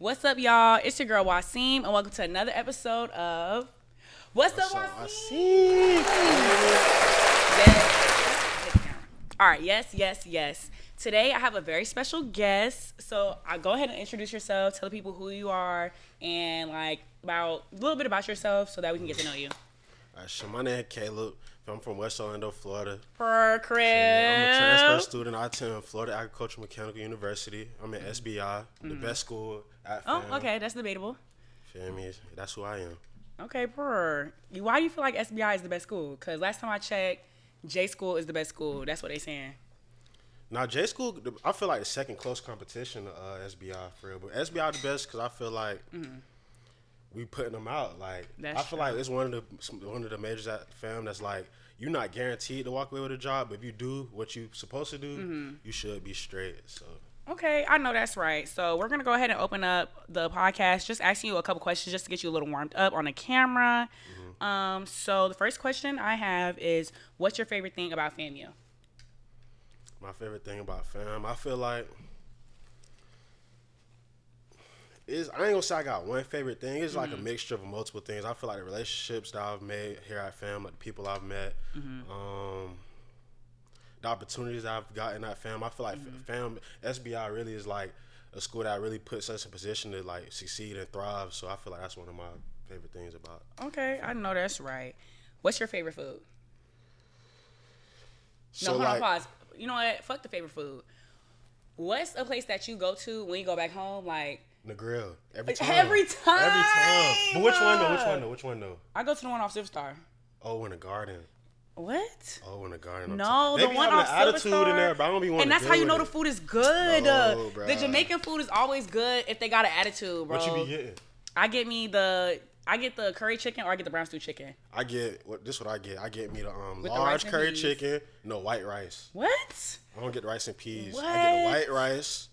What's up, y'all? It's your girl Waseem, and welcome to another episode of What's, Up, Waseem? Yes. All right, yes, yes, yes. Today I have a very special guest. So I go ahead and introduce yourself, tell the people who you are, and like about a little bit about yourself, so that we can get to know you. All right, so my name is Caleb. I'm from West Orlando, Florida. Per crib. I'm a transfer student. I attend Florida Agricultural Mechanical University. I'm at SBI, the mm-hmm. best school Oh, fam. okay, that's debatable. Feel me? That's who I am. Okay, per. Why do you feel like SBI is the best school? Because last time I checked, J School is the best school. That's what they saying. Now J School, I feel like the second close competition to uh, SBI for real, but SBI the best because I feel like we putting them out. Like That's I feel like it's one of the one of the majors at fam that's like you're not guaranteed to walk away with a job, but if you do what you supposed to do, you should be straight. So Okay, I know that's right. So we're gonna go ahead and open up the podcast, just asking you a couple questions just to get you a little warmed up on the camera. Um, so the first question I have is, what's your favorite thing about FAMU? My favorite thing about fam, I feel like is I ain't gonna say I got one favorite thing. It's like a mixture of multiple things. I feel like the relationships that I've made here at fam, like the people I've met, um, the opportunities I've gotten at fam. I feel like mm-hmm. fam SBI really is like a school that really puts us in position to like succeed and thrive. So I feel like that's one of my favorite things about. Okay, I know that's right. What's your favorite food? No, hold like, on, pause. You know what? Fuck the favorite food. What's a place that you go to when you go back home? Like, the grill every time. Every time. Every time. But which one though? Which one though? Which one though? I go to the one off Superstar. Oh, in the garden. What? Oh, in the garden. No, the one off attitude Superstar. in there, but I don't be wanting And that's how you know the food is good. No, Uh, the. Jamaican food is always good if they got an attitude, bro. What you be getting? I get me the I get the curry chicken or I get the brown stew chicken. I get what this what I get. I get me the um With large and curry peas. chicken. No white rice. What? I don't get rice and peas. What? I get the white rice.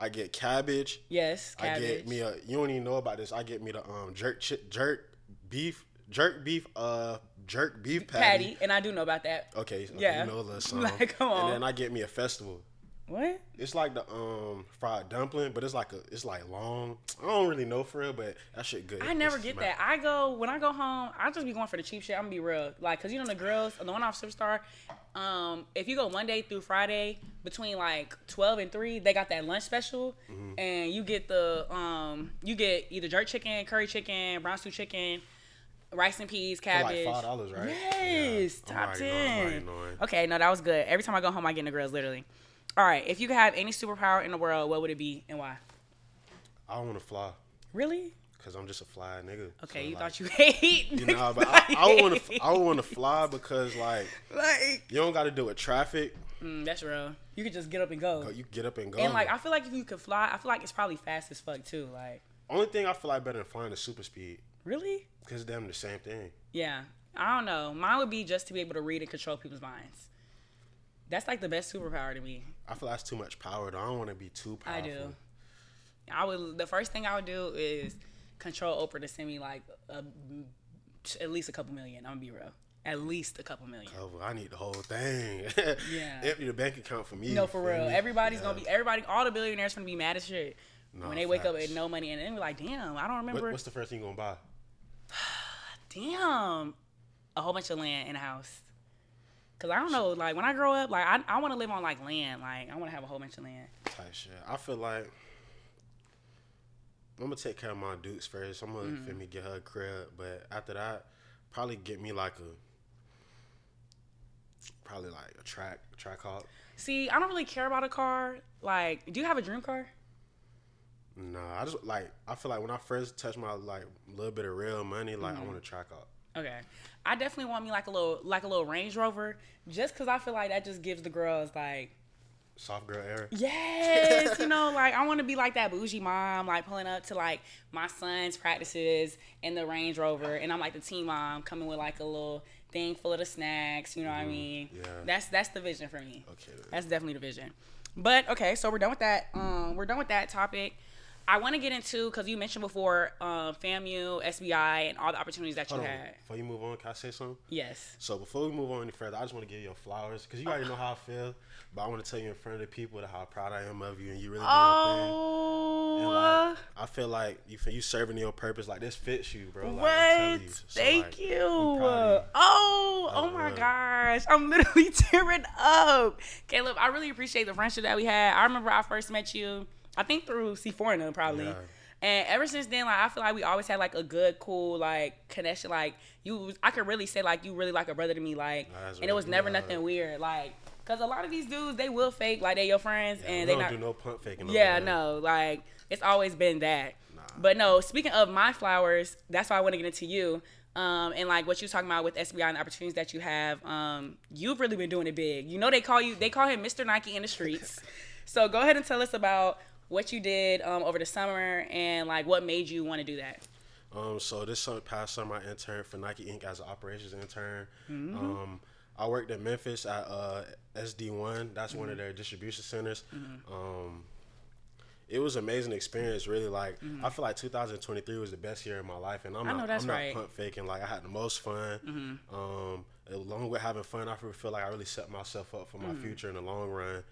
I get cabbage. Yes, I get me a. You don't even know about this. I get me the um jerk chi- jerk beef jerk beef uh jerk beef patty. patty, and I do know about that. Okay, okay, Yeah. you know little something. Like, come on. And then I get me a festival. What? It's like the um fried dumpling, but it's like a it's like long. I don't really know for real, but that shit good. I never It's get that. I go when I go home. I just be going for the cheap shit. I'm gonna be real, like, cause you know the grills, the one off Superstar. Um, if you go Monday through Friday between like twelve and three, they got that lunch special, Mm-hmm. and you get the um, you get either jerk chicken, curry chicken, brown stew chicken, rice and peas, For like cabbage. five dollars, right? Yes, Yeah. Top ten. Okay, no, that was good. Every time I go home, I get in the grills, literally. All right, if you could have any superpower in the world, what would it be and why? I don't want to fly Really? because I'm just a fly nigga. Okay, So, you like, thought you hate. You know, but I, I want to. I want to fly because like like you don't got to deal with traffic. mm, that's real. You could just get up and go. You get up and go. And like I feel like if you could fly, I feel like it's probably fast as fuck too. Like Only thing I feel like better than flying is super speed really? because them the same thing. Yeah. I don't know. Mine would be just to be able to read and control people's minds. That's like the best superpower to me. I feel that's too much power. Though I don't want to be too powerful. I do. I would. The first thing I would do is control Oprah to send me like a, at least a couple million. I'm gonna be real. At least a couple million. Oh, I need the whole thing. Yeah. Empty the bank account for me. No, for real. me? Everybody's Yeah. gonna be. Everybody. All the billionaires gonna be mad as shit No, when they wake up facts. with no money and then be like, damn, I don't What, remember. what's the first thing you gonna buy? damn, a whole bunch of land in a house. Cause I don't know, like when I grow up, like I, I want to live on like land, like I want to have a whole bunch of land. Type shit. I feel like I'm gonna take care of my dudes first. I'm gonna Mm-hmm. me get her a crib, but after that, probably get me like a probably like a track Trackhawk. See, I don't really care about a car. Like, do you have a dream car? No, I just like I feel like when I first touch my like little bit of real money, like Mm-hmm. I want to Trackhawk. Okay, I definitely want me like a little like a little Range Rover, just cause I feel like that just gives the girls like Soft girl era. Yes, you know, like I want to be like that bougie mom, like pulling up to like my son's practices in the Range Rover, and I'm like the team mom coming with like a little thing full of the snacks. You know what I mean? yeah. That's that's the vision for me. Okay. That's definitely the vision. But okay, so we're done with that. Um, we're done with that topic. I want to get into because you mentioned before um, FAMU, SBI, and all the opportunities that you Hold on. had. Before you move on, can I say something? Yes. So before we move on any further, I just want to give you your flowers because you already know how I feel. But I want to tell you in front of the people that how proud I am of you and you really do your thing. And Oh, like, I feel like you feel you serving your purpose. Like this fits you, bro. Like, you. So, Thank like, you. I'm proud of you. Oh, oh Oh, my gosh. I'm literally tearing up. Caleb, I really appreciate the friendship that we had. I remember I first met you, I think through C4 and probably. Yeah. And ever since then, like I feel like we always had like a good, cool like connection. Like you, I could really say like you really like a brother to me. Like, Nah, and it was never nothing weird. Like, cause a lot of these dudes they will fake like they your friends Yeah, and they don't not do no pump faking. no yeah, no, like it's always been that. Nah. But no, speaking of my flowers, that's why I want to get into you. Um, and like what you're talking about with SBI and the opportunities that you have, um, you've really been doing it big. You know they call you they call him Mr. Nike in the streets. so go ahead and tell us about what you did um, over the summer and like what made you want to do that. Um, so this summer, past summer, I interned for Nike Inc. as an operations intern. Mm-hmm. Um, I worked in Memphis at uh, SD1. That's one of Mm-hmm. their distribution centers. Um, it was an amazing experience. Really, like I feel like 2023 was the best year of my life, and I'm Mm-hmm. I not. I'm not right. Mm-hmm. pump faking. Like I had the most fun. Um, along with having fun, I feel like I really set myself up for my Mm-hmm. future in the long run.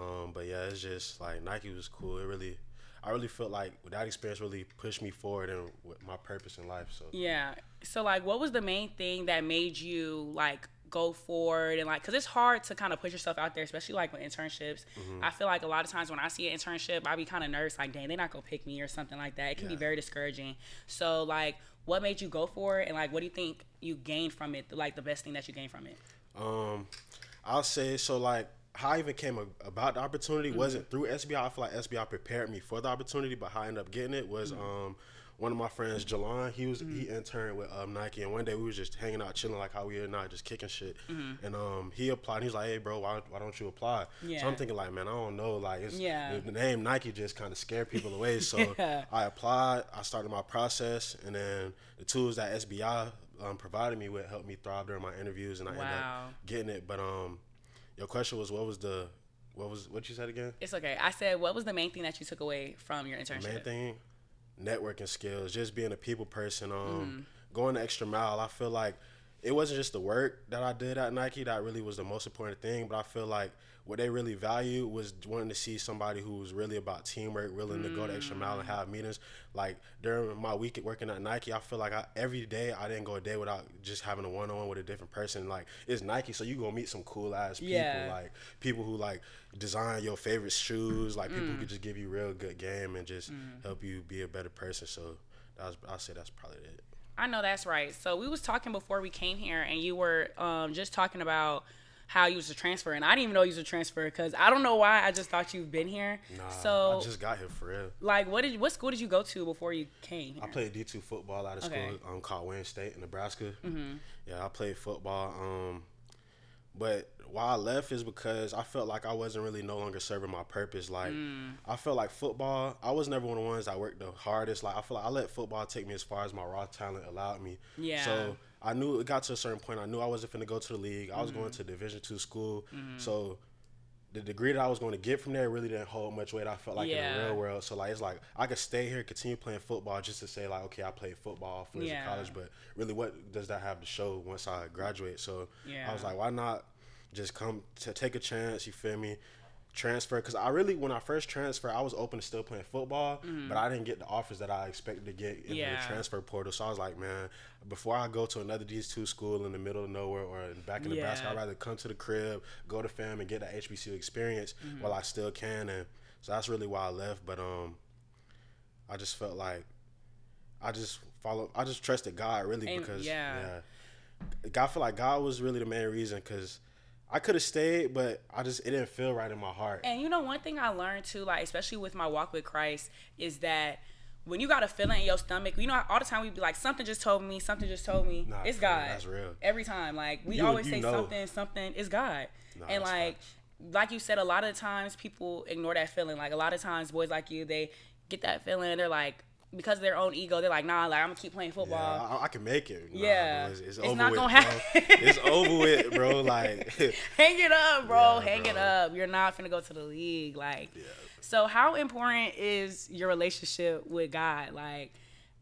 Um, but yeah, it's just like Nike was cool. It really, I really felt like that experience really pushed me forward and with my purpose in life. So Yeah. So like, what was the main thing that made you like go forward and like, cause it's hard to kind of put yourself out there, especially like with internships. Mm-hmm. I feel like a lot of times when I see an internship, I be kind of nervous, like, dang, they're not gonna pick me or something like that. It can be very discouraging. So like, what made you go for it, and like, what do you think you gained from it? Like the best thing that you gained from it? Um, I'll say so. Like how I even came about the opportunity wasn't through SBI. I feel like SBI prepared me for the opportunity, but how I ended up getting it was um one of my friends, Jalon. He was he interned with um, Nike, and one day we was just hanging out, chilling like how we are now, just kicking shit. And um he applied. And he like, "Hey, bro, why, why don't you apply?" Yeah. So I'm thinking like, man, I don't know. Like it's Yeah. the, name Nike just kind of scared people away. So Yeah. I applied. I started my process, and then the tools that SBI um, provided me with helped me thrive during my interviews, and I ended up getting it. But um, your question was what was the what was what you said again? It's okay. I said, what was the main thing that you took away from your internship? Main thing, networking skills, just being a people person, um, Mm-hmm. going the extra mile. I feel like it wasn't just the work that I did at Nike that really was the most important thing, but I feel like what they really value was wanting to see somebody who was really about teamwork, willing to go the extra mile and Mm. have meetings. Like during my week at working at Nike, I feel like I, every day I didn't go a day without just having a one on one with a different person. Like it's Nike, so you gonna meet some cool ass people, Yeah. like people who like design your favorite shoes, like people Mm. who could just give you real good game and just help you be a better person. So that was, I'll say that's probably it. I know that's right. So we was talking before we came here, and you were um, just talking about how you was a transfer, and I didn't even know you was a transfer because I don't know why. I just thought you've been here. Nah, so I just got here for real. like, what did what school did you go to before you came here? I played D two football out of Okay. school um, called Wayne State in Nebraska. Mm-hmm. Yeah, I played football. Um, but why I left is because I felt like I wasn't really no longer serving my purpose. Like Mm. I felt like football. I was never one of the ones that worked the hardest. Like I feel like I let football take me as far as my raw talent allowed me. Yeah. So I knew it got to a certain point. I knew I wasn't going to go to the league. I was Mm-hmm. going to Division two school. So the degree that I was going to get from there really didn't hold much weight. I felt like in the real world. So like it's like I could stay here, continue playing football just to say like, okay, I played football for Yeah. college, but really, what does that have to show once I graduate? So I was like, why not just come to take a chance? You feel me? Transfer because I really when I first transferred I was open to still playing football but I didn't get the offers that I expected to get in. Yeah. the transfer portal so I was like man before I go to another D2 school in the middle of nowhere or back in Nebraska Yeah. I'd rather come to the crib go to fam and get that HBCU experience Mm-hmm. while I still can and so that's really why I left but um I just felt like I just follow I just trusted God really And- because yeah. yeah. I feel like God was really the main reason because I could have stayed, but I just it didn't feel right in my heart. And you know, one thing I learned too, like especially with my walk with Christ, is that when you got a feeling in your stomach, you know, all the time we be like, something just told me, something just told me. Nah, it's God. that's real. Every time, like we You- always you say know. something, something is God. Nah, and like, facts. like you said, a lot of times people ignore that feeling. Like a lot of times, boys like you, they get that feeling, and they're like. Because of their own ego, they're like, nah, like I'm gonna keep playing Yeah, football. I, I can make it. Nah, Yeah. bro, it's, it's, It's over not with, gonna bro. happen. it's over with, bro. Like, Hang it up, bro. Yeah, Hang it up. You're not gonna go to the league. Like, Yeah. so how important is your relationship with God? Like,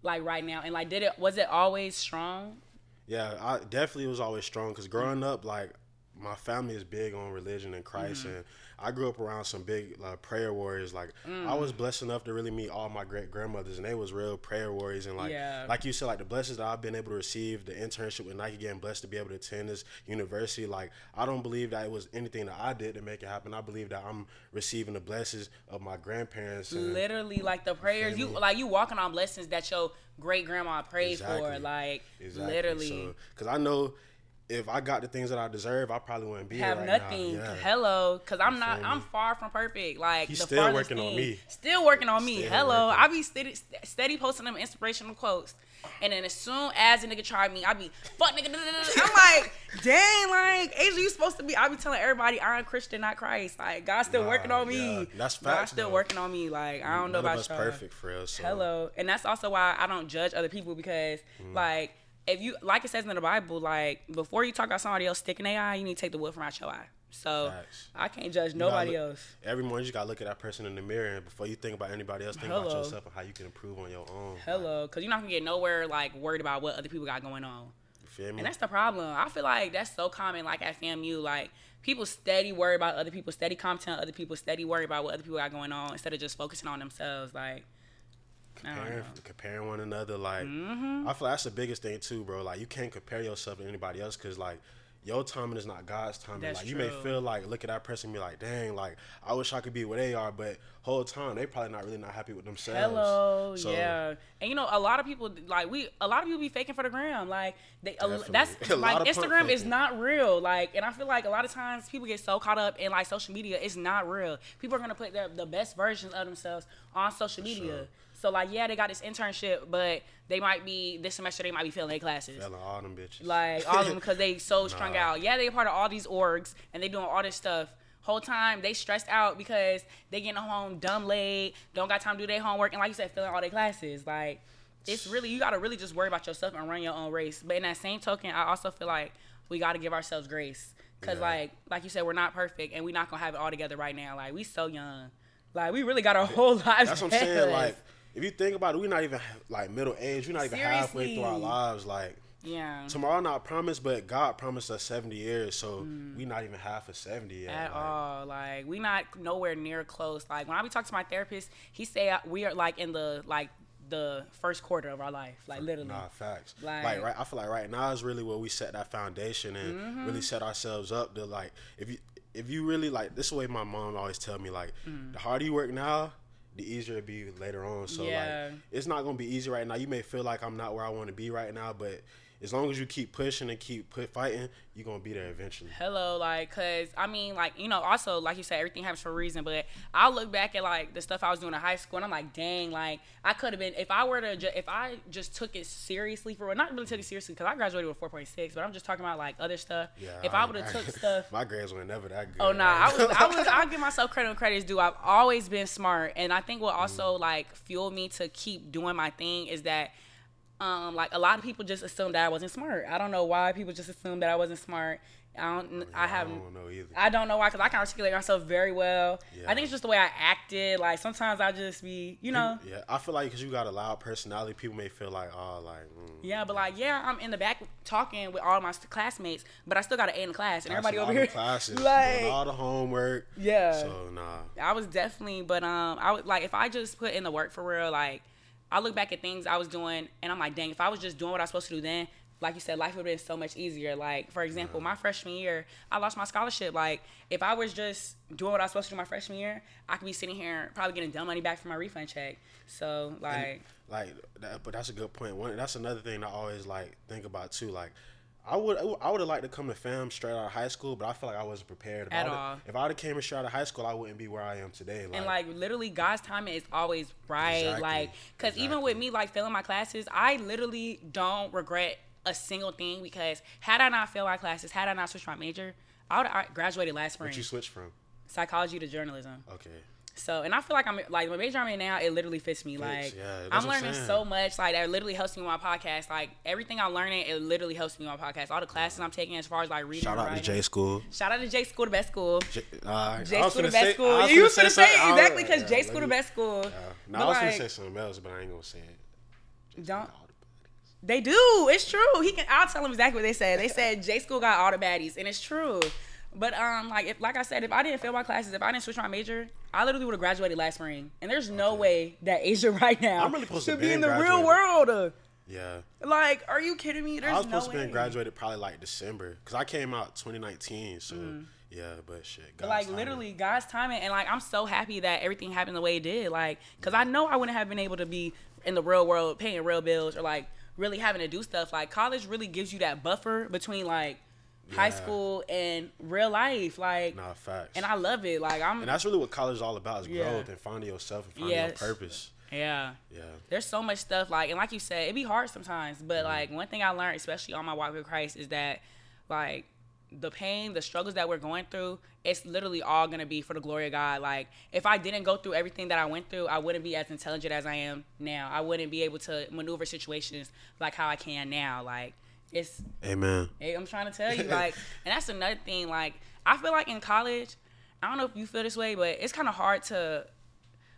like right now, and like, did it was it always strong? yeah, I definitely it was always strong because growing up, like, my family is big on religion and Christ, Mm-hmm. and I grew up around some big uh, prayer warriors. Like, I Mm. was blessed enough to really meet all my great grandmothers, and they was real prayer warriors. And like, Yeah. like you said, like the blessings that I've been able to receive, the internship with Nike, getting blessed to be able to attend this university. Like, I don't believe that it was anything that I did to make it happen. I believe that I'm receiving the blessings of my grandparents. Literally, like the prayers you like you walking on blessings that your great grandma prayed for. Like, Exactly. literally. because I know if I got the things that I deserve, I probably wouldn't be have here right nothing. Now. Yeah. Hello, because I'm not. I'm far from perfect. Like He's the still working on me. Still working on me. Still Hello, working. I be steady, steady posting them inspirational quotes, and then as soon as a nigga try me, I be fuck nigga. da, da, da, da." I'm like, dang, like Aja, you supposed to be. I be telling everybody I'm Christian, not Christ. Like God's still Nah, working on me. yeah. That's God's still though. working on me. Like I don't know about y'all. perfect for real. So. Hello. And that's also why I don't judge other people because Mm. like if you like it says in the Bible, like before you talk about somebody else sticking their eye, you need to take the wood from out your eye. So Facts. I can't judge nobody look- else. Every morning, you gotta look at that person in the mirror, and before you think about anybody else, think about yourself and how you can improve on your own. Hello, because you're not gonna get nowhere like worried about what other people got going on. You feel me? And that's the problem. I feel like that's so common, like at FAMU, like people steady worry about other people, steady comment on other people, steady worry about what other people got going on instead of just focusing on themselves. Like, comparing, comparing one another. Like, Mm-hmm. I feel like that's the biggest thing too, bro. Like, you can't compare yourself to anybody else because like. Your timing is not God's timing. That's like you may feel like look at that person and be like, dang, like I wish I could be where they are, but whole time they probably not really not happy with themselves. Hello, So, yeah, and you know a lot of people like we a lot of people be faking for the gram, like they Definitely. that's like Instagram is not real, like, and I feel like a lot of times people get so caught up in like social media, it's not real. People are gonna put their the best versions of themselves on social media. sure. So like, yeah, they got this internship, but they might be this semester they might be failing their classes. Failing all them bitches. Like all of them because they so strung Nah. out. Yeah, they a part of all these orgs and they doing all this stuff. Whole time they stressed out because they getting home dumb late, don't got time to do their homework, and like you said, failing all their classes. Like it's really you gotta really just worry about yourself and run your own race. But in that same token, I also feel like we gotta give ourselves grace. Cause Yeah. like like you said, we're not perfect and we're not gonna have it all together right now. Like we so young. Like we really got our whole lives. That's what I'm saying. us. Like, if you think about it, we're not even like middle age. We're not even halfway through our lives. Like, yeah. tomorrow not promised, but God promised us 70 years, so we not even half of 70 yet. Mm. at like, all. Like we not nowhere near close. Like when I be talking to my therapist, he say uh, we are like in the like the first quarter of our life, like literally. Nah, facts. Like- Like, right, I feel like right now is really where we set that foundation and Mm-hmm. really set ourselves up to like if you if you really like this is the way my mom always tell me like the harder you work now, the easier it be later on. So. Yeah. like it's not gonna be easy right now. You may feel like I'm not where I want to be right now, but as long as you keep pushing and keep put fighting, you're gonna be there eventually. Hello, like, cause I mean, like, you know, also like you said, everything happens for a reason. But I look back at like the stuff I was doing in high school, and I'm like, dang, like I could have been if I were to, ju- if I just took it seriously for not really took it seriously, cause I graduated with 4.6, but I'm just talking about like other stuff. Yeah. if I would have took stuff my grades were never that good. Oh no, I was, I was, I'll give myself credit when credit is due. I've always been smart, and I think what also Mm. like fueled me to keep doing my thing is that, um, like a lot of people just assumed that I wasn't smart. I don't know why people just assumed that I wasn't smart. I don't, I have, don't know either. I don't know why, cause I can articulate myself very well. Yeah. I think it's just the way I acted. Like sometimes I just be, you know. Yeah, I feel like because you got a loud personality, people may feel like, oh, like, mm, Yeah, but like, yeah, I'm in the back talking with all my classmates, but I still got an A in the class, and everybody over here, classes, like, doing all the homework. yeah. So nah, I was definitely, but um, I was like, if I just put in the work for real, like, I look back at things I was doing, and I'm like, dang, if I was just doing what I was supposed to do then, like you said, life would have been so much easier. Like, for example, my freshman year, I lost my scholarship. Like, if I was just doing what I was supposed to do my freshman year, I could be sitting here probably getting dumb money back from my refund check. So, like, like that, but that's a good point. One, that's another thing I always like think about too. Like, I would I would have liked to come to fam straight out of high school, but I feel like I wasn't prepared. At all. If I would have came straight out of high school, I wouldn't be where I am today. Like, and like literally god's timing is always right Exactly. like because even with me like failing my classes i literally don't regret a single thing because had i not failed my classes had i not switched my major i would have graduated last spring what did you switch from? psychology to journalism Okay. So, and I feel like I'm like the major I'm in now. It literally fits me. Like yeah, I'm what I'm learning so much. Like that literally helps me with my podcast. Like everything I'm learning, it literally helps me with my podcast. All the classes I'm taking, as far as like reading. Shout out to writing. J School. Shout out to J School, the best school. J, uh, J I School, the best say- school. I was You was finna say something- exactly because yeah, J School, the best school. Yeah. No, But, I was gonna say something else, but I ain't gonna say it. Don't. They do. It's true. He can. I'll tell him exactly what they said. They said J School got all the baddies, and it's true. But um, like if like I said, if I didn't fail my classes, if I didn't switch my major, I literally would have graduated last spring. And there's no way that Aja right now I'm really supposed to should be in the real world. Yeah. Like, are you kidding me? There's I was no supposed to way. be graduated probably like December because I came out 2019. So yeah, but shit. Mm. But like timing. literally God's timing, and like I'm so happy that everything happened the way it did. Like, cause I know I wouldn't have been able to be in the real world paying real bills or like really having to do stuff. Like college really gives you that buffer between like high school and real life. Like, Nah, facts. and I love it. Like I'm, and that's really what college is all about: is Yeah. growth and finding yourself and finding Yes. your purpose. yeah. Yeah. There's so much stuff like, and like you said, it be hard sometimes. But mm-hmm. like one thing I learned, especially on my walk with Christ, is that like the pain, the struggles that we're going through, it's literally all gonna be for the glory of God. Like if I didn't go through everything that I went through, I wouldn't be as intelligent as I am now. I wouldn't be able to maneuver situations like how I can now. Like it's Amen. Hey, I'm trying to tell you, like, and that's another thing. Like, I feel like in college, I don't know if you feel this way, but it's kind of hard to,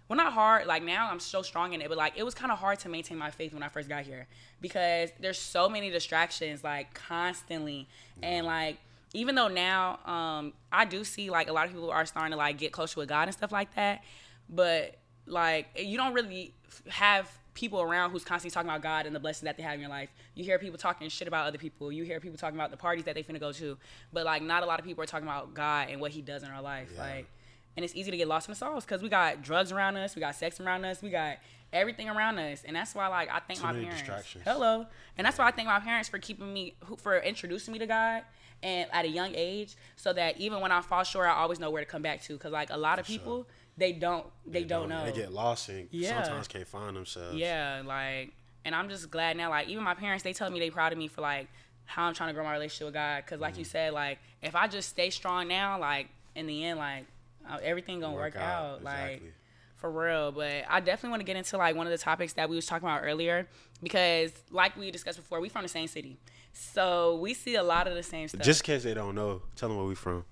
well, not hard. Like now, I'm so strong in it, but like it was kind of hard to maintain my faith when I first got here because there's so many distractions, like constantly, and like even though now, um, I do see like a lot of people are starting to like get closer with God and stuff like that, but like you don't really have people around who's constantly talking about God and the blessings that they have in your life. You hear people talking shit about other people. You hear people talking about the parties that they finna go to, but like not a lot of people are talking about God and what He does in our life. Yeah. Like, and it's easy to get lost in the sauce because we got drugs around us, we got sex around us, we got everything around us, and that's why like I thank Too my parents. Hello, and that's why I thank my parents for keeping me, for introducing me to God. And at a young age, so that even when I fall short, I always know where to come back to. Cause like a lot of people, they don't, they, don't know. They get lost and Yeah. sometimes can't find themselves. Yeah, like, and I'm just glad now. Like, even my parents, they tell me they proud of me for like how I'm trying to grow my relationship with God. Cause like you Mm-hmm. said, like if I just stay strong now, like in the end, like uh, everything gonna work, out. Like Exactly. for real. But I definitely want to get into like one of the topics that we was talking about earlier because, like we discussed before, we from the same city, so we see a lot of the same stuff. Just in case they don't know, tell them where we from.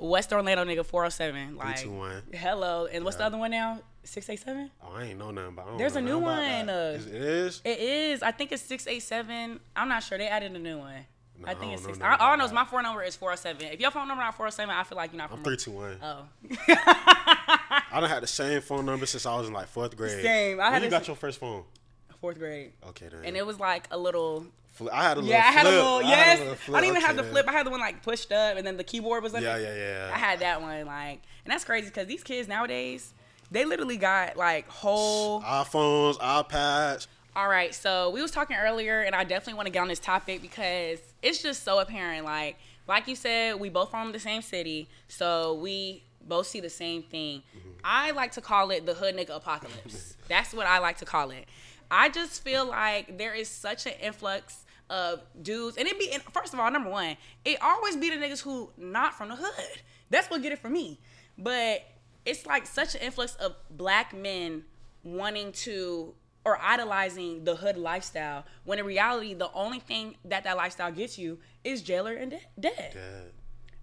West Orlando nigga 407. Like 321. hello, and what's the other one now? 687. Oh, I ain't know nothing about. I don't There's a new one, uh, it is. It is. I think it's six eight seven. I'm not sure. They added a new one. No, I I think it's don't six. I, all I know is my phone number is four oh seven. If your phone number not four oh seven, I feel like you're not I'm from. three two one. Oh. I done had the same phone number since I was in like fourth grade. Same. I When had you got your first phone? Fourth grade. Okay then. And it was like a little. Fli- I had a little. Yeah, I had flip. a little. Yes. a little I flip. didn't even have the flip. I had the one like pushed up, and then the keyboard was under. Yeah, yeah, yeah. I had that one like, and that's crazy because these kids nowadays, they literally got like whole iPhones, iPads. All right, so we was talking earlier, and I definitely want to get on this topic because it's just so apparent. Like, like you said, we both from the same city, so we both see the same thing. Mm-hmm. I like to call it the hood nigga apocalypse. That's what I like to call it. I just feel like there is such an influx of dudes, and it be and first of all, number one, it always be the niggas who not from the hood. That's what get it for me. But it's like such an influx of black men wanting to or idolizing the hood lifestyle when in reality the only thing that that lifestyle gets you is jailer and de- dead. Dad.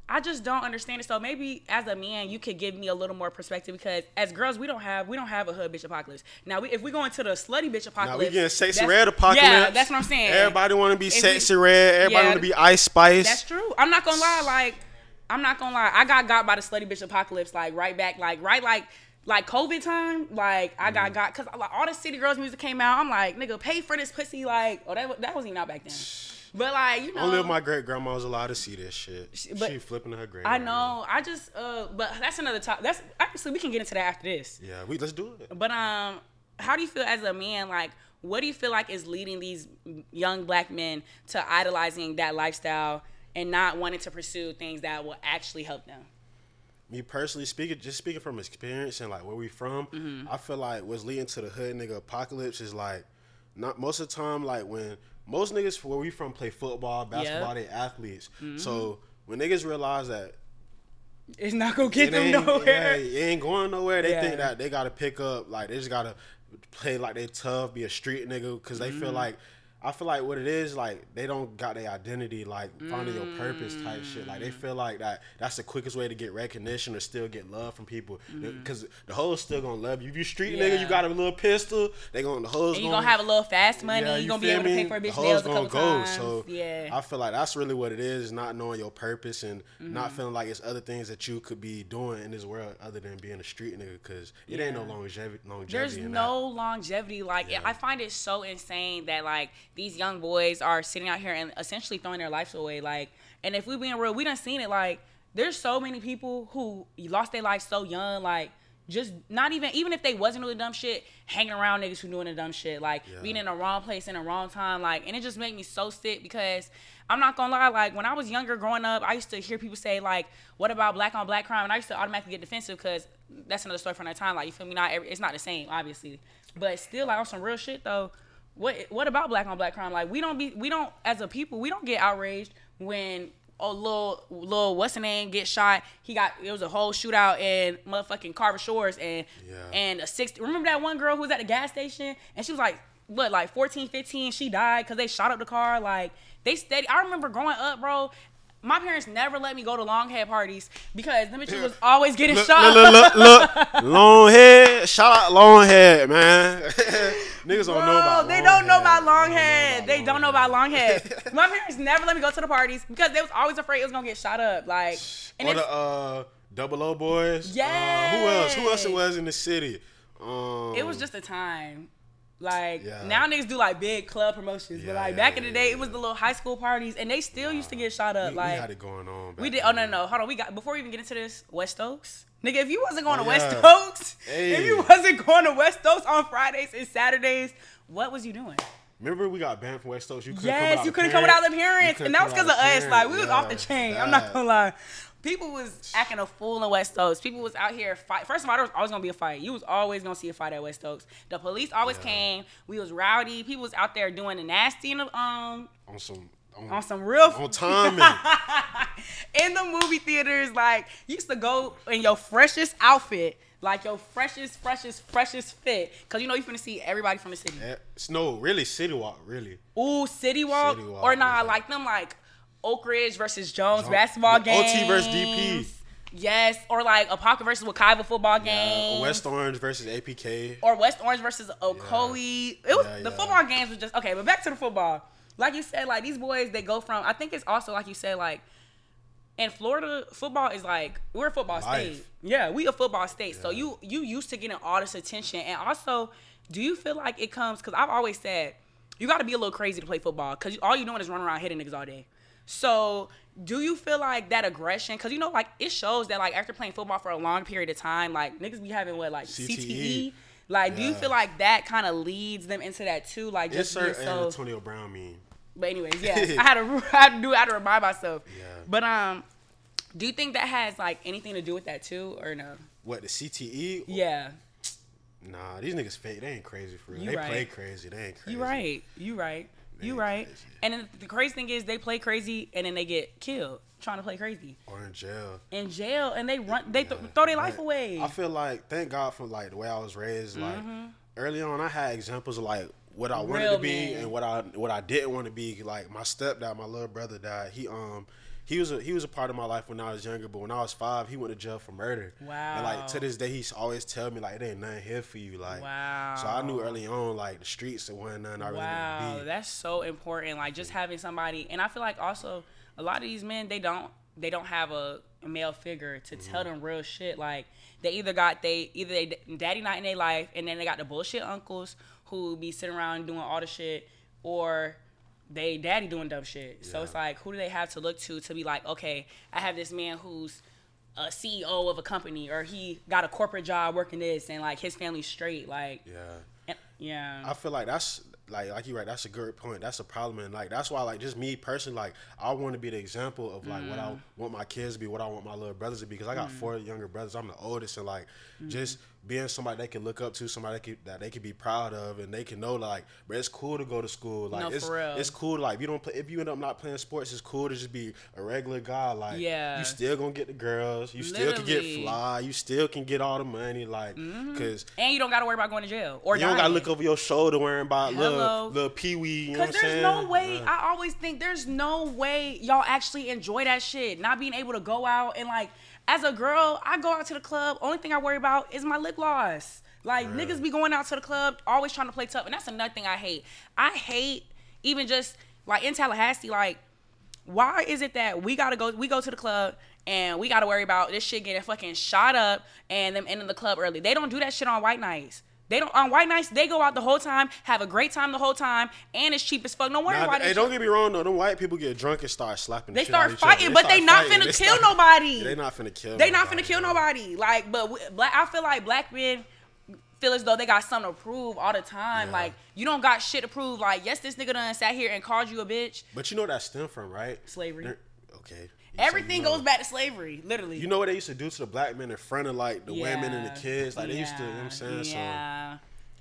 I just don't understand it. So maybe as a man, you could give me a little more perspective because as girls, we don't have we don't have a hood bitch apocalypse. Now, we, if we go into the slutty bitch Now apocalypse, we getting Sexyy Red apocalypse. Yeah, that's what I'm saying. Everybody want to be If sexy we- red. Everybody Yeah. want to be Ice Spice. That's true. I'm not gonna lie. Like, I'm not gonna lie. I got got by the slutty bitch apocalypse. Like right back. Like right like. Like COVID time, like I got mm-hmm. got because like, all the City Girls music came out. I'm like, nigga, pay for this pussy. Like, oh, that that wasn't even out back then. But like, you know, Only if my great grandma was allowed to see this shit. She- but- she flipping her grave. I know. I just, uh, but that's another topic. That's actually we can get into that after this. Yeah, we let's do it. But um, how do you feel as a man? Like, what do you feel like is leading these young black men to idolizing that lifestyle and not wanting to pursue things that will actually help them? Me personally speaking, just speaking from experience and like where we from, Mm-hmm. I feel like what's leading to the hood nigga apocalypse is like not most of the time like when most niggas where we from play football, basketball, they athletes. Mm-hmm. So when niggas realize that it's not gonna get them nowhere. Yeah, it ain't going nowhere. They Yeah. think that they gotta pick up, like they just gotta play like they tough, be a street nigga, because they Mm-hmm. feel like. I feel like what it is like they don't got their identity like finding your purpose type shit. Like Mm. they feel like that that's the quickest way to get recognition or still get love from people because the hoes still gonna love you. If you street nigga, Mm-hmm. You got a little pistol. They gonna the hoes And you gonna have a little fast money. yeah, you you gonna be able to pay for a bitch nails a couple go. times. So yeah. I feel like that's really what it is, not knowing your purpose and Mm-hmm. not feeling like it's other things that you could be doing in this world other than being a street nigga because it ain't no longevity. longevity There's no longevity. Like Yeah. I find it so insane that like these young boys are sitting out here and essentially throwing their lives away. Like, and if we being real, we done seen it. Like, there's so many people who lost their life so young. Like, just not even even if they wasn't doing dumb shit, hanging around niggas who doing the dumb shit. Like Yeah. being in the wrong place in the wrong time. Like, and it just made me so sick because. I'm not gonna lie, like when I was younger growing up, I used to hear people say, like, what about black on black crime? And I used to automatically get defensive because that's another story from that time. Like, you feel me? Not every, it's not the same, obviously. But still, like on some real shit though, what what about black on black crime? Like we don't be we don't as a people we don't get outraged when a little little what's the name get shot. He got it was a whole shootout in motherfucking Carver Shores and Yeah. and a six. Remember that one girl who was at the gas station and she was like what like 14, 15, She died because they shot up the car. Like they steady. I remember growing up, bro. My parents never let me go to long head parties because them bitches was always getting Look, shot. look, look, look, look. long head. Shout out long head, man. Niggas don't know about. They don't know about long They don't know They don't know about long head. My parents never let me go to the parties because they was always afraid it was gonna get shot up. Like, and or the uh, Double O boys. Uh, who else? Who else it was in the city? Um, it was just a time. Like Yeah. now niggas do like big club promotions, but like yeah, back in the day, yeah. it was the little high school parties, and they still used to get shot up. we, like we had it going on. we did. Oh no, no, hold on. We got before we even get into this, West Oaks. Nigga, if you wasn't going Oh, to West yeah. Oaks, if you wasn't going to West Oaks on Fridays and Saturdays, what was you doing? Remember we got banned from West Oaks. You couldn't Yes, come you couldn't a come without the parent. Parents, and that was because of us. Like we was off the Yeah, chain. I'm not gonna lie. People was acting a fool in West Oaks. People was out here fight. First of all, there was always gonna be a fight. You was always gonna see a fight at West Oaks. The police always Yeah. came. We was rowdy. People was out there doing the nasty in the um on some on, on some real on timing. in the movie theaters. Like you used to go in your freshest outfit. Like your freshest, freshest, freshest fit, cause you know you're finna see everybody from the city. Eh, no, really, City Walk, really. Ooh, City Walk, City Walk, or nah, yeah. like them like Oak Ridge versus Jones Jones- basketball game. OT versus DP. Yes, or like Apopka versus Wekiva football Yeah, game. West Orange versus APK. or West Orange versus Ocoee. It was Yeah, the yeah. football games were just okay. But back to the football. Like you said, like these boys, they go from. I think it's also like you said, like in Florida, football is like we're a football Life. state. Yeah, we a football state. So Yeah. you you used to getting all this attention, and also, do you feel like it comes? Because I've always said you got to be a little crazy to play football because all you doing is running around hitting niggas all day. So do you feel like that aggression? Because you know, like it shows that like after playing football for a long period of time, like niggas be having what like CTE. CTE. Like, do you. Feel like that kind of leads them into that too? Like, It's just being certain so. Antonio Brown mean. But anyways, yeah, I had to, I had to do, I had to remind myself. Yeah. But um, do you think that has like anything to do with that too, or no? What the CTE? Yeah, Nah, these niggas fake. They ain't crazy for real. You they right. play crazy. They ain't crazy. you right, you right, you right. And then the crazy thing is, they play crazy and then they get killed trying to play crazy Or in jail. in jail, and they run, they th- Yeah. throw their life away. I feel like thank God for like the way I was raised. Like early on, I had examples of like what I wanted Mm-hmm. Real to be men. and what I what I didn't want to be. Like my stepdad, my little brother died. He um he was a he was a part of my life when I was younger. But when I was five, he went to jail for murder. Wow. And like to this day, he's always tell me like it ain't nothing here for you. Like Wow. So I knew early on like the streets it wasn't nothing I really Wow, wanted to be. that's so important. Like just having somebody, and I feel like also a lot of these men they don't they don't have a, male figure to tell Mm-hmm. them real shit. Like they either got they either they daddy not in their life, and then they got the bullshit uncles who be sitting around doing all the shit, or they daddy doing dumb shit. So it's like who do they have to look to to be like, okay, I have this man who's a CEO of a company, or he got a corporate job working this, and like his family's straight. Like, yeah. and- yeah. I feel like that's like like you're right. That's a good point. That's a problem, and like that's why like just me personally, like I want to be the example of like what I Mm. want my kids to be, what I want my little brothers to be. Because I got four younger brothers. I'm the oldest, and like Mm. just being somebody they can look up to, somebody that, can, that they can be proud of, and they can know like, bro, it's cool to go to school. Like, No, it's for real. it's cool. Like, if you don't play, if you end up not playing sports, it's cool to just be a regular guy. Like, Yeah. you still gonna get the girls, you still can get fly, you still can get all the money. Like, mm-hmm. cause And you don't gotta worry about going to jail or you don't gotta look over your shoulder worrying about Hello. little little pee wee. You know what Cause I'm there's saying? no uh-huh. way. Yeah. I always think there's no way y'all actually enjoy that shit. Not being able to go out and like, as a girl, I go out to the club. Only thing I worry about is my lip gloss. Like niggas be going out to the club, always trying to play tough, and that's another thing I hate. I hate even just like in Tallahassee, like why is it that we gotta go we go to the club and we gotta worry about this shit getting fucking shot up and them ending the club early they don't do that shit on white nights they don't on white nights they go out the whole time have a great time the whole time and it's cheap as fuck no wonder Nah, why hey, they don't get me wrong though. Them white people get drunk and start slapping. the They start of each other. fighting, but they not fighting. finna They kill start- nobody. They not finna kill. they not finna kill nobody like but we, black i feel like black men feel as though they got something to prove all the time Yeah. like you don't got shit to prove like yes this nigga done sat here and called you a bitch But you know where that stem from, right? Slavery. They're- Okay. Everything So goes back to slavery literally You know what they used to do to the black men in front of like the women and the kids? Like they used to. You know what I'm saying? Yeah.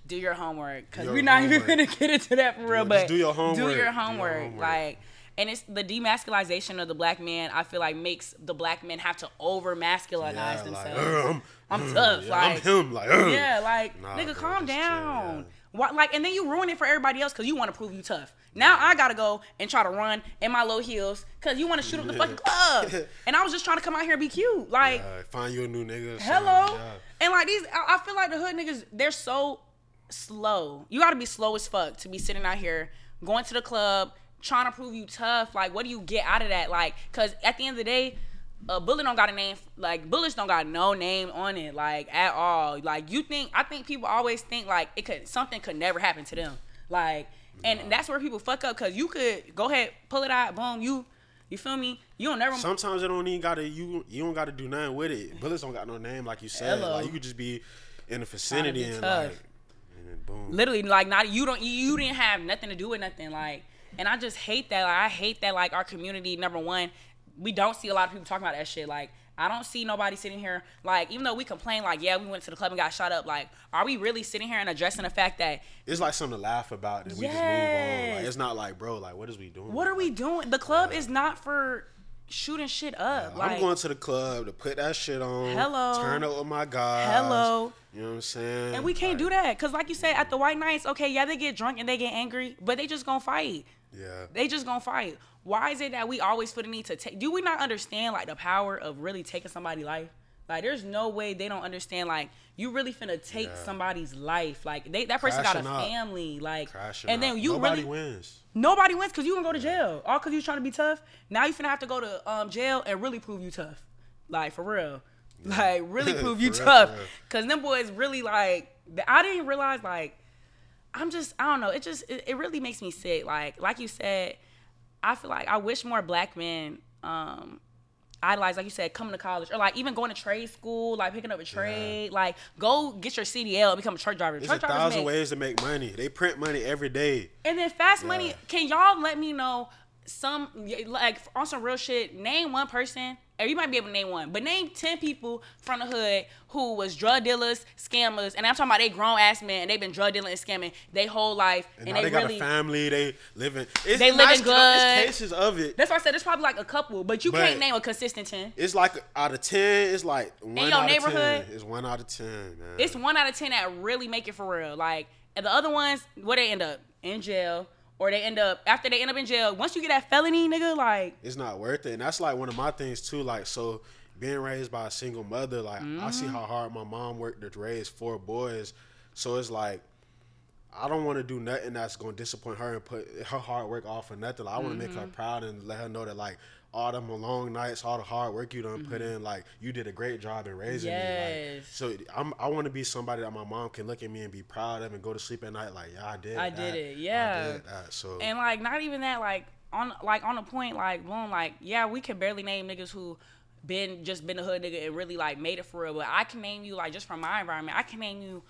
Do your homework because we're not even gonna get into that for real. Yeah, but do your Do homework. Do your homework. homework. Like, and it's the demasculization of the black man. I feel like makes the black men have to over masculinize yeah, themselves. "Ugh, I'm, I'm tough, yeah, like- I'm him. Like, ugh. yeah, like Nah, nigga, bro, calm chill, down. yeah. What, like, and then you ruin it for everybody else because you want to prove you tough. Now I gotta go and try to run in my low heels because you want to shoot up the fucking club. and I was just trying to come out here and be cute. Like, Uh, find you a new nigga. Hello. yeah. And like these, I, I feel like the hood niggas, they're so slow. You gotta be slow as fuck to be sitting out here going to the club, trying to prove you tough. Like, what do you get out of that? Like, cause at the end of the day, a bullet don't got a name. Like, bullets don't got no name on it, like at all. Like, you think? I think people always think like it could something could never happen to them. Like, and that's where people fuck up. Cause you could go ahead, pull it out, boom, you. You feel me? You don't never. Sometimes it don't even gotta you you don't gotta do nothing with it. Bullets don't got no name like you said. Hello. Like you could just be in the vicinity and tough. like and then boom. literally like not you don't you didn't have nothing to do with nothing like and i just hate that like i hate that like our community number one we don't see a lot of people talking about that shit like i don't see nobody sitting here like even though we complain like yeah we went to the club and got shot up like are we really sitting here and addressing the fact that It's like something to laugh about and we just move on. Yes. Like it's not like bro, like what is we doing? what are we doing the club is not for shooting shit up like I'm going to the club to put that shit on. Hello. Turn up with my guys. Hello. You know what I'm saying? and we can't do that because like you said at the white nights okay yeah they get drunk and they get angry but they just gonna fight Yeah. They just gonna fight. Why is it that we always feel the need to take? Do we not understand like the power of really taking somebody's life? Like, there's no way they don't understand. Like, you really finna take Yeah. somebody's life. Like, they that person got a Crashing out. family. Like, Crashing and then you Nobody really wins. nobody wins because you gonna go to jail. All because you trying to be tough. Now you finna have to go to um jail and really prove you tough. Like for real. Like really prove you tough. real. Cause them boys really like. I didn't realize like. I'm just I don't know. It just it, it really makes me sick. Like like you said, I feel like I wish more black men um idolize like you said coming to college or like even going to trade school like picking up a trade like go get your CDL become a truck driver. There's truck a thousand make- ways to make money. They print money every day. and then fast money. Can y'all let me know some like on some real shit? Name one person, or you might be able to name one, but name ten people from the hood who was drug dealers, scammers, and I'm talking about they grown ass men and they've been drug dealing and scamming their whole life, And, and, now they, they, got really. a family. They living. It's They living good. It's cases of it. That's why I said there's probably like a couple, but you But- can't name a consistent ten. It's like out of ten, it's like one your out neighborhood? of ten. It's one out of ten, man. It's one out of ten that really make it for real. Like, and the other ones, where they end up in jail, or they end up after they end up in jail. Once you get that felony, nigga, like it's not worth it. And that's like one of my things too. Like so, being raised by a single mother, like I Mm-hmm. see how hard my mom worked to raise four boys. So it's like I don't want to do nothing that's gonna disappoint her and put her hard work off for nothing. Like, I want to make Mm-hmm. her proud and let her know that like all them long nights, all the hard work you done put in, like you did a great job in raising me. Mm-hmm. Yes. Like, so I'm, I want to be somebody that my mom can look at me and be proud of and go to sleep at night like, yeah, I did. It. I that. did it, yeah. did. So and like not even that like on like on a point like boom like yeah we can barely name niggas who been just been a hood nigga and really like made it for real but i can name you like just from my environment i can name you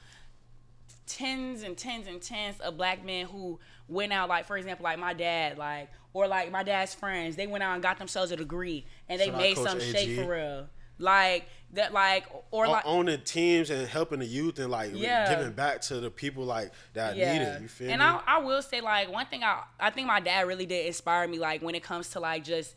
tens and tens and tens of black men who went out like for example like my dad like or like my dad's friends they went out and got themselves a degree and they Shout made some AG. shake for real like that, like or O- like owning teams and helping the youth and like Yeah. giving back to the people like that need it. You feel and me? I, I will say like one thing I I think my dad really did inspire me like when it comes to like just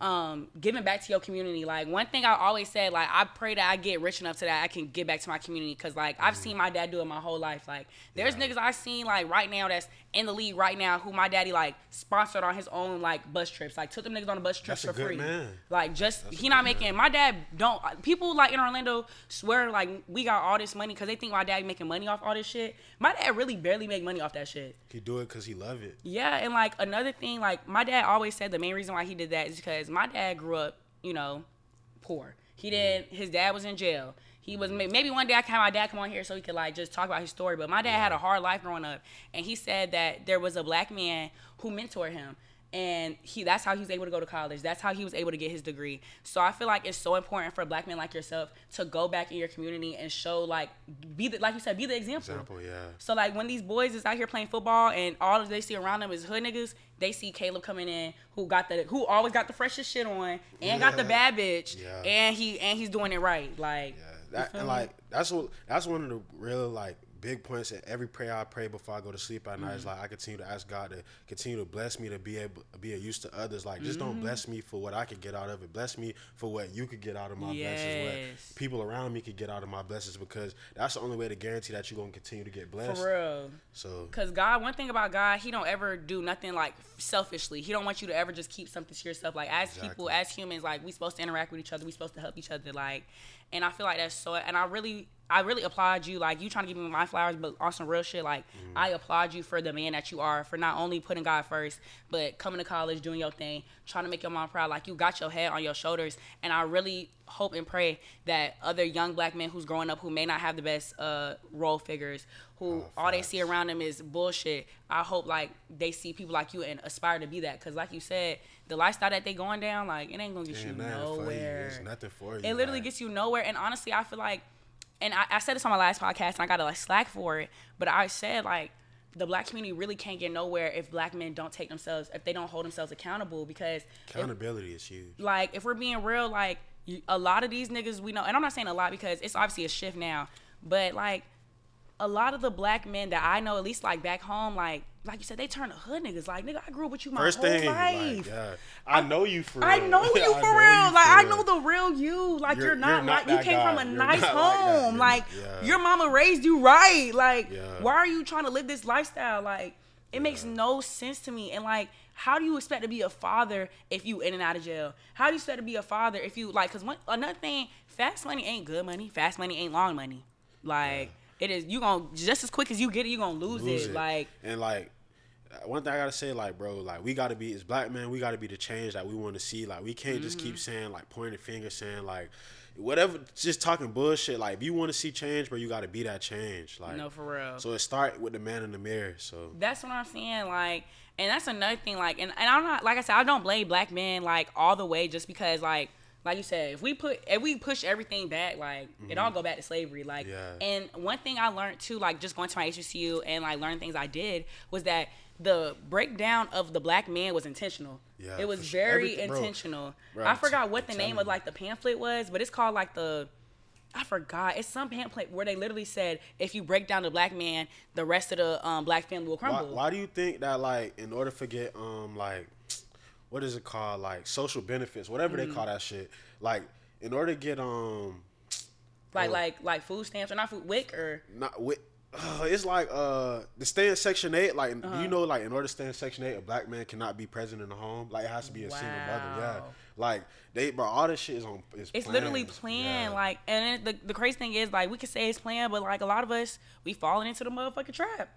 um giving back to your community like one thing i always said like i pray that i get rich enough so that i can give back to my community because like i've seen my dad do it my whole life like there's. Yeah. niggas i've seen like right now that's in the league right now who my daddy like sponsored on his own like bus trips like took them niggas on the bus trips That's for free man. like just That's he not making man. my dad don't people like in orlando swear like we got all this money because they think my dad making money off all this shit my dad really barely make money off that shit he do it because he love it. yeah, and like another thing, like my dad always said the main reason why he did that is because my dad grew up, you know, poor. He mm. didn't. His dad was in jail. He was maybe one day I can have my dad come on here so he could like just talk about his story. But my dad had a hard life growing up, and he said that there was a black man who mentored him, and he that's how he was able to go to college. That's how he was able to get his degree. So I feel like it's so important for black men like yourself to go back in your community and show like be the like you said be the example. Example, yeah. So like when these boys is out here playing football and all they see around them is hood niggas, they see Caleb coming in who got the who always got the freshest shit on and got the bad bitch Yeah. and he and he's doing it right. Like Yeah, that and like that's what that's one of the real like big points in every prayer I pray before I go to sleep at night is Mm-hmm. like I continue to ask God to continue to bless me to be able be a use to others. Like just Mm-hmm. don't bless me for what I could get out of it. Bless me for what you could get out of my blessings. What people around me could get out of my blessings because that's the only way to guarantee that you're gonna continue to get blessed. for real. So Cause God, one thing about God, He don't ever do nothing like selfishly. He don't want you to ever just keep something to yourself. Like as people, as humans, like we supposed to interact with each other. We supposed to help each other. Like, and I feel like that's so. And I really, I really applaud you. Like you trying to give me my flowers, but on some real shit. Like I applaud you for the man that you are, for not only putting God first, but coming to college, doing your thing, trying to make your mom proud. Like you got your head on your shoulders, and I really hope and pray that other young black men who's growing up who may not have the best uh, role figures, who Oh, all they see around them is bullshit. I hope like they see people like you and aspire to be that. Cause like you said, the lifestyle that they going down, like it ain't gonna get you ain't nothing for you. nowhere. Nothing for you. It literally like, gets you nowhere. And honestly, I feel like, and I, I said this on my last podcast, and I got to like slack for it. But I said like, the black community really can't get nowhere if black men don't take themselves, if they don't hold themselves accountable. Because if- accountability is huge. like if we're being real, like you, a lot of these niggas we know, and I'm not saying a lot because it's obviously a shift now, but like a lot of the black men that I know, at least like back home, like like you said, they turn to hood niggas. Like nigga, I grew up with you my First whole thing, life. like, yeah, I know you for real. I know you for know real. you like for I know the real you. Like you're, You're- not, you're not like you came guy. from a You're nice home. Like yeah. your mama raised you right. Like Yeah. why are you trying to live this lifestyle? Like it makes no sense to me. And like how do you expect to be a father if you in and out of jail? How do you expect to be a father if you like? Cause one another thing, fast money ain't good money. Fast money ain't long money. Like it is. You gonna just as quick as you get it, you gonna lose, lose it. Like and like one thing I gotta say, like, bro, like we gotta be as black men, we gotta be the change that we want to see. Like, we can't just Mm-hmm. keep saying like pointing fingers, saying like whatever, just talking bullshit. Like, if you want to see change, bro, you gotta be that change. Like, no, for real. so it start with the man in the mirror. So That's what I'm saying. Like, and that's another thing. Like, and, and I'm not like I said, I don't blame black men like all the way just because like like you said, if we put if we push everything back, like it all go back to slavery. Like, Mm-hmm. Yeah. and one thing I learned too, like just going to my HBCU and like learning things I did was that the breakdown of the black man was intentional. Yeah, it was sure. very Everything- intentional. Bro, I forgot what the name telling of like the pamphlet was, but it's called like the I forgot. It's some pamphlet where they literally said if you break down the black man, the rest of the um, black family will why, crumble. why do you think that like in order to get um like what is it called like social benefits, whatever Mm-hmm. they call that shit, like in order to get um Like Oh. like like food stamps or not food WIC or not with uh, it's like uh to stay in section eight like Uh-huh. you know like in order to stay in section eight a black man cannot be present in the home like it has to be a single mother yeah like they but all this shit is on is it's planned. literally planned. Yeah. Like and then the the crazy thing is like we can say it's planned, but like a lot of us we falling into the motherfucking trap.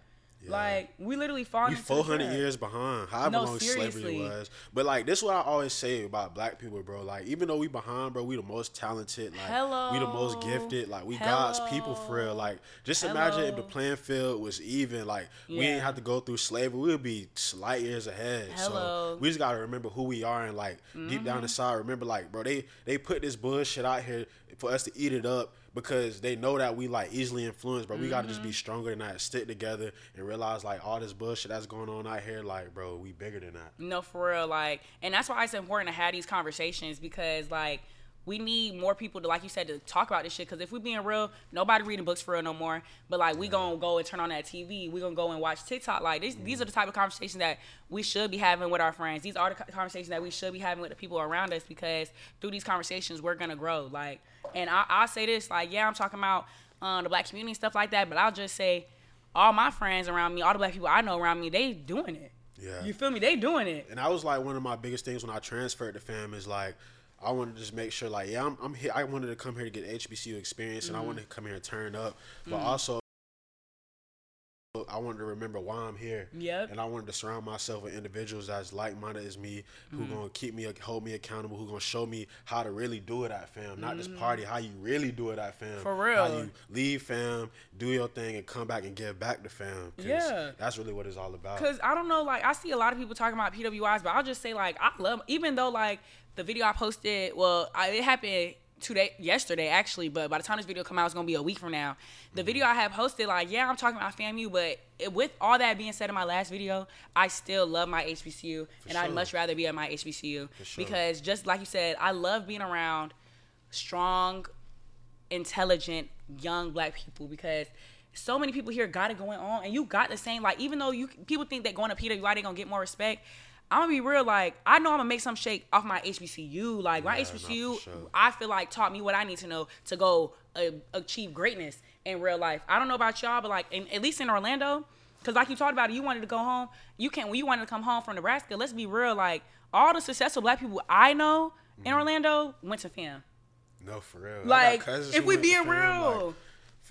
Yeah. Like we literally falling we 400 years behind however No, long slavery seriously. was but like this is what i always say about black people bro like even though we behind bro we the most talented like we the most gifted like we god's people for real like just imagine if the playing field was even like we Yeah. ain't have to go through slavery we would be light years ahead Hello. so we just gotta remember who we are and like deep Mm-hmm. down inside remember like bro they they put this bullshit out here for us to eat it up because they know that we like easily influenced, but we gotta just Mm-hmm. be stronger than that, stick together, and realize like all this bullshit that's going on out here, like bro, we bigger than that. No, for real. Like, and that's why it's important to have these conversations because, like, we need more people to, like you said, to talk about this shit. Because if we being real, nobody reading books for real no more. But like, we gonna go and turn on that TV. We gonna go and watch TikTok. Like, these, these are the type of conversations that we should be having with our friends. These are the conversations that we should be having with the people around us. Because through these conversations, we're gonna grow. Like, and I, I say this, like, yeah, I'm talking about um, the black community and stuff like that. But I'll just say, all my friends around me, all the black people I know around me, they doing it. Yeah. You feel me? They doing it. And that was like one of my biggest things when I transferred to fam is like I wanted to just make sure like yeah I'm, I'm here I wanted to come here to get HBCU experience and I mm-hmm. wanted to come here and turn up but mm. also I wanted to remember why I'm here. Yep. And I wanted to surround myself with individuals that's like minded as me, who mm-hmm. gonna keep me hold me accountable, who gonna show me how to really do it at fam, not just mm-hmm. party, how you really do it at fam. For real. How you leave fam, do your thing, and come back and give back to fam. Yeah. That's really what it's all about. Cause I don't know, like I see a lot of people talking about PWIs, but I'll just say like I love, even though like the video I posted, well, I, it happened today, yesterday actually, but by the time this video come out, it's gonna be a week from now. The video I have posted, like yeah, I'm talking about FAMU, but it, with all that being said in my last video, I still love my HBCU, and I'd much rather be at my HBCU sure. because just like you said, I love being around strong intelligent young black people because so many people here got it going on and you got the same like even though you people think that going to PWI they gonna get more respect I'm gonna be real like I know I'm gonna make some shake off my HBCU like my Yeah, HBCU sure. I feel like taught me what I need to know to go uh, achieve greatness in real life I don't know about y'all but like in, at least in Orlando because like you talked about it you wanted to go home you can't when you wanted to come home from Nebraska let's be real like all the successful black people I know in Orlando went to fam No, for real. Like, if we being real. like,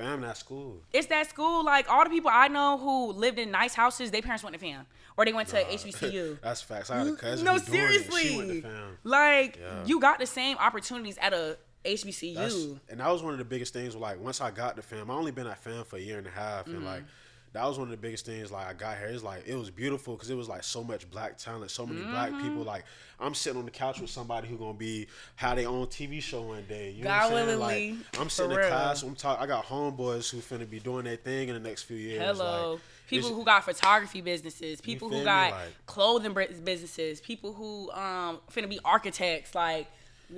fam, that school. it's that school. Like all the people I know who lived in nice houses, their parents went to fam or they went to HBCU. That's facts. I had a cousin. no, who doing it. seriously. She went to fam. Like Yeah. you got the same opportunities at a HBCU. That's, and that was one of the biggest things. Like once I got to fam, I only been at fam for a year and a half, and Mm-hmm. like that was one of the biggest things. Like I got here, it's like it was beautiful because it was like so much black talent, so many black Mm-hmm. people. Like I'm sitting on the couch with somebody who gonna be have their own TV show one day. You know God what I'm saying? willingly, Like I'm sitting in class. I'm talk. I got homeboys who finna be doing their thing in the next few years. Hello. Like, people who got photography businesses, people who got Like- clothing businesses, people who um finna be architects. Like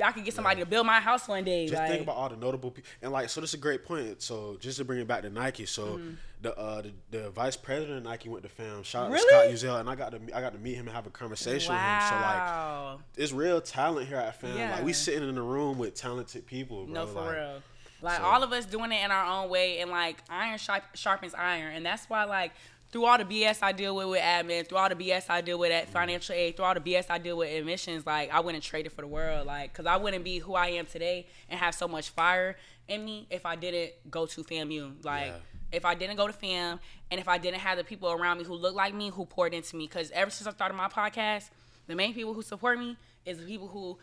I could get somebody to build my house one day. Just like, think about all the notable people, and like, so this is a great point. So just to bring it back to Nike, so Mm-hmm. the, uh, the the vice president of Nike went to fam. Shout out Really? to Scott Uzzell, and I got to I got to meet him and have a conversation wow. with him. So like, it's real talent here at fam. Like we sitting in a room with talented people, bro. No, for like, real. Like so- all of us doing it in our own way, and like iron sharp, sharpens iron, and that's why like through all the BS I deal with with admin, through all the BS I deal with at financial aid, through all the BS I deal with admissions, like I wouldn't trade it for the world, like because I wouldn't be who I am today and have so much fire in me if I didn't go to FAMU, like. Yeah. If I didn't go to FAM and if I didn't have the people around me who look like me, who poured into me, because ever since I started my podcast, the main people who support me is the people who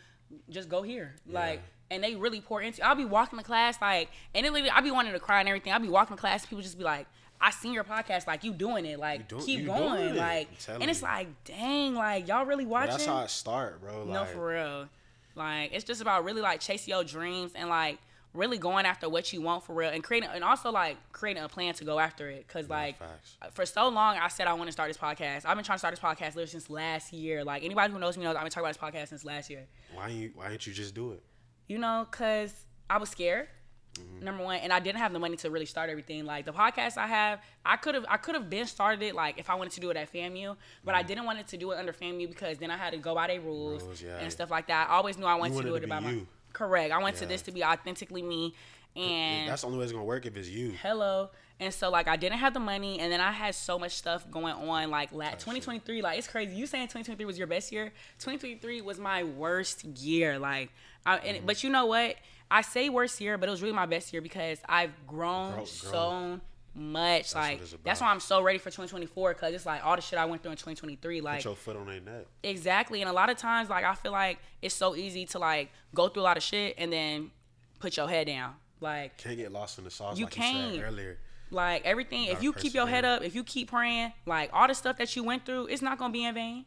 just go here. Like, and they really pour into. I'll be walking to class like, and it literally, I'll be wanting to cry and everything. I'll be walking to class, people just be like, "I seen your podcast, like you doing it, like doing- keep going, doing it. like." And it's you. like, dang, like y'all really But watching? that's how it start, bro. Like, no, for real. Like it's just about really like chasing your dreams and like really going after what you want for real and creating and also like creating a plan to go after it. Cause like facts. Uh, for so long I said I want to start this podcast. I've been trying to start this podcast literally since last year. Like anybody who knows me knows I've been talking about this podcast since last year. why you why didn't you just do it? You know, cause I was scared. Mm-hmm. Number one, and I didn't have the money to really start everything. Like the podcast I have, I could have, I could have been started it like if I wanted to do it at FAMU, but I didn't want it to do it under FAMU because then I had to go by their rules, Mm-hmm. Rules, yeah. and stuff like that. I always knew I wanted to wanted do to it be about my correct. I want to Yeah. this to be authentically me, and That's the only way it's gonna work if it's you. hello. And so like I didn't have the money, and then I had so much stuff going on. Like la- 2023, like it's crazy. You saying 2023 was your best year? 2023 was my worst year. Like, I, and, Mm-hmm. but you know what? I say worst year, but it was really my best year because I've grown Grow- so much. like it's that's why I'm so ready for 2024 because it's like all the shit I went through in 2023. Like Put your foot on their neck. Exactly. And a lot of times, like, I feel like it's so easy to, like, go through a lot of shit and then put your head down. Like, Can't get lost in the sauce You like can't. said earlier. like everything, if gotta you keep your head up, if you keep praying, like, all the stuff that you went through, it's not going to be in vain.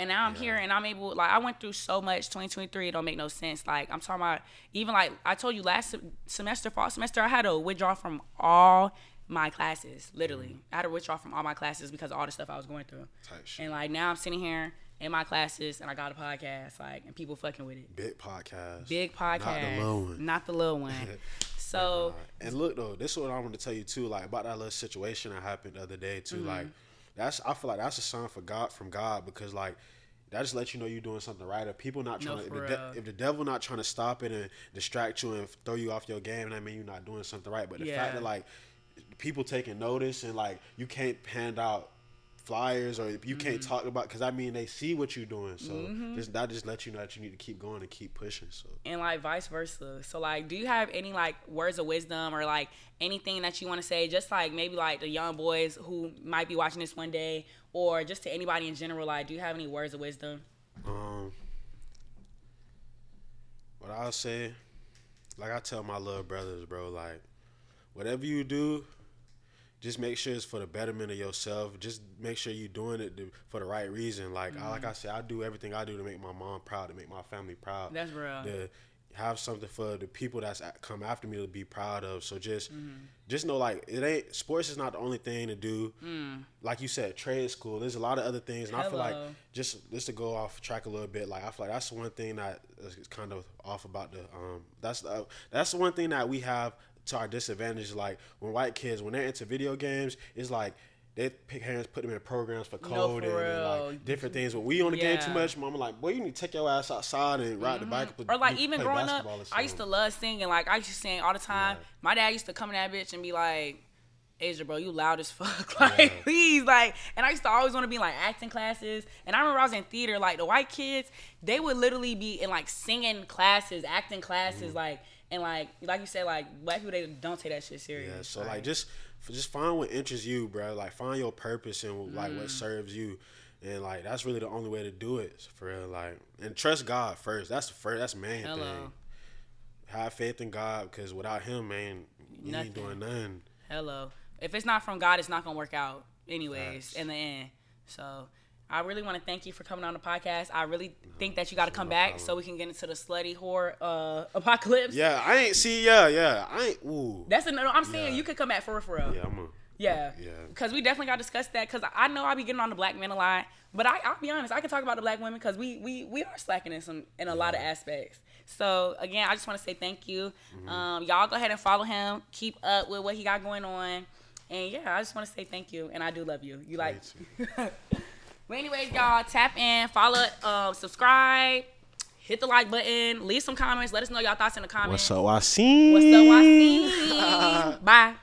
And now I'm here and I'm able, like, I went through so much 2023, it don't make no sense. Like, I'm talking about, even like I told you last semester, fall semester, I had to withdraw from all my classes, literally. I had to withdraw from all my classes because of all the stuff I was going through. And like now I'm sitting here in my classes, and I got a podcast, like, and people fucking with it. Big podcast. Big podcast, Not the little one. not the little one. So And look though, this is what I want to tell you too, like about that little situation that happened the other day too. Mm-hmm. Like that's I feel like that's a sign for God from God because like that just lets you know you're doing something right. If people not No, trying to, if the, de- if the devil not trying to stop it and distract you and throw you off your game, that mean you're not doing something right. But the Yeah. fact that like people taking notice and like you can't hand out flyers or if you Mm-hmm. can't talk about because I mean they see what you're doing, so just that just lets you know that you need to keep going and keep pushing. So and like vice versa. So like, do you have any like words of wisdom or like anything that you want to say? Just like maybe like the young boys who might be watching this one day, or just to anybody in general. Like, do you have any words of wisdom? Um, what I'll say, like I tell my little brothers, bro, like whatever you do, just make sure it's for the betterment of yourself. Just make sure you're doing it to, for the right reason. Like I, like mm-hmm. I said, I do everything I do to make my mom proud, to make my family proud. That's real. To have something for the people that's come after me to be proud of. So just, mm-hmm. just know like it ain't sports is not the only thing to do. Mm. Like you said, trade school. There's a lot of other things, and I feel like just just to go off track a little bit, like I feel like that's the one thing that is kind of off about the um that's the that's the one thing that we have to our disadvantage. Like when white kids when they're into video games, it's like they parents put them in programs for for coding and like different things. When we on the game too much, mama like, boy, you need to take your ass outside and ride the bike. Or like even play growing up, I used to love singing. Like I used to sing all the time. Yeah. My dad used to come in that bitch and be like, Aja, bro, you loud as fuck. Like, Yeah. please, like, and I used to always want to be in, like acting classes. And I remember I was in theater, like the white kids, they would literally be in like singing classes, acting classes, Mm-hmm. like, and like, like you said, like black people they don't take that shit serious. Yeah, so like just just find what interests you, bro. Like find your purpose and like Mm. what serves you, and like that's really the only way to do it for real. Like and trust God first. That's the first. That's main Hello. thing. Have faith in God, because without Him, man, you ain't doing nothing. Hello. If it's not from God, it's not gonna work out anyways Facts. in the end. So I really want to thank you for coming on the podcast. I really think that you got to come no back problem. so we can get into the slutty whore uh, apocalypse. Yeah, I ain't see. Yeah, yeah, I ain't. Ooh. That's a no. I'm saying Yeah. you could come back for real, for real. yeah, I'm a. Yeah. Yeah. Because we definitely got to discuss that. Because I know I be getting on the black men a lot, but I, I'll be honest, I can talk about the black women because we we we are slacking in some in a lot of aspects. So again, I just want to say thank you. Mm-hmm. Um, y'all go ahead and follow him. Keep up with what he got going on. And yeah, I just want to say thank you, and I do love you. You like. but anyways, y'all tap in, follow, uh, subscribe, hit the like button, leave some comments. Let us know y'all thoughts in the comments. What's up, Waseem? What's up, Waseem? Bye.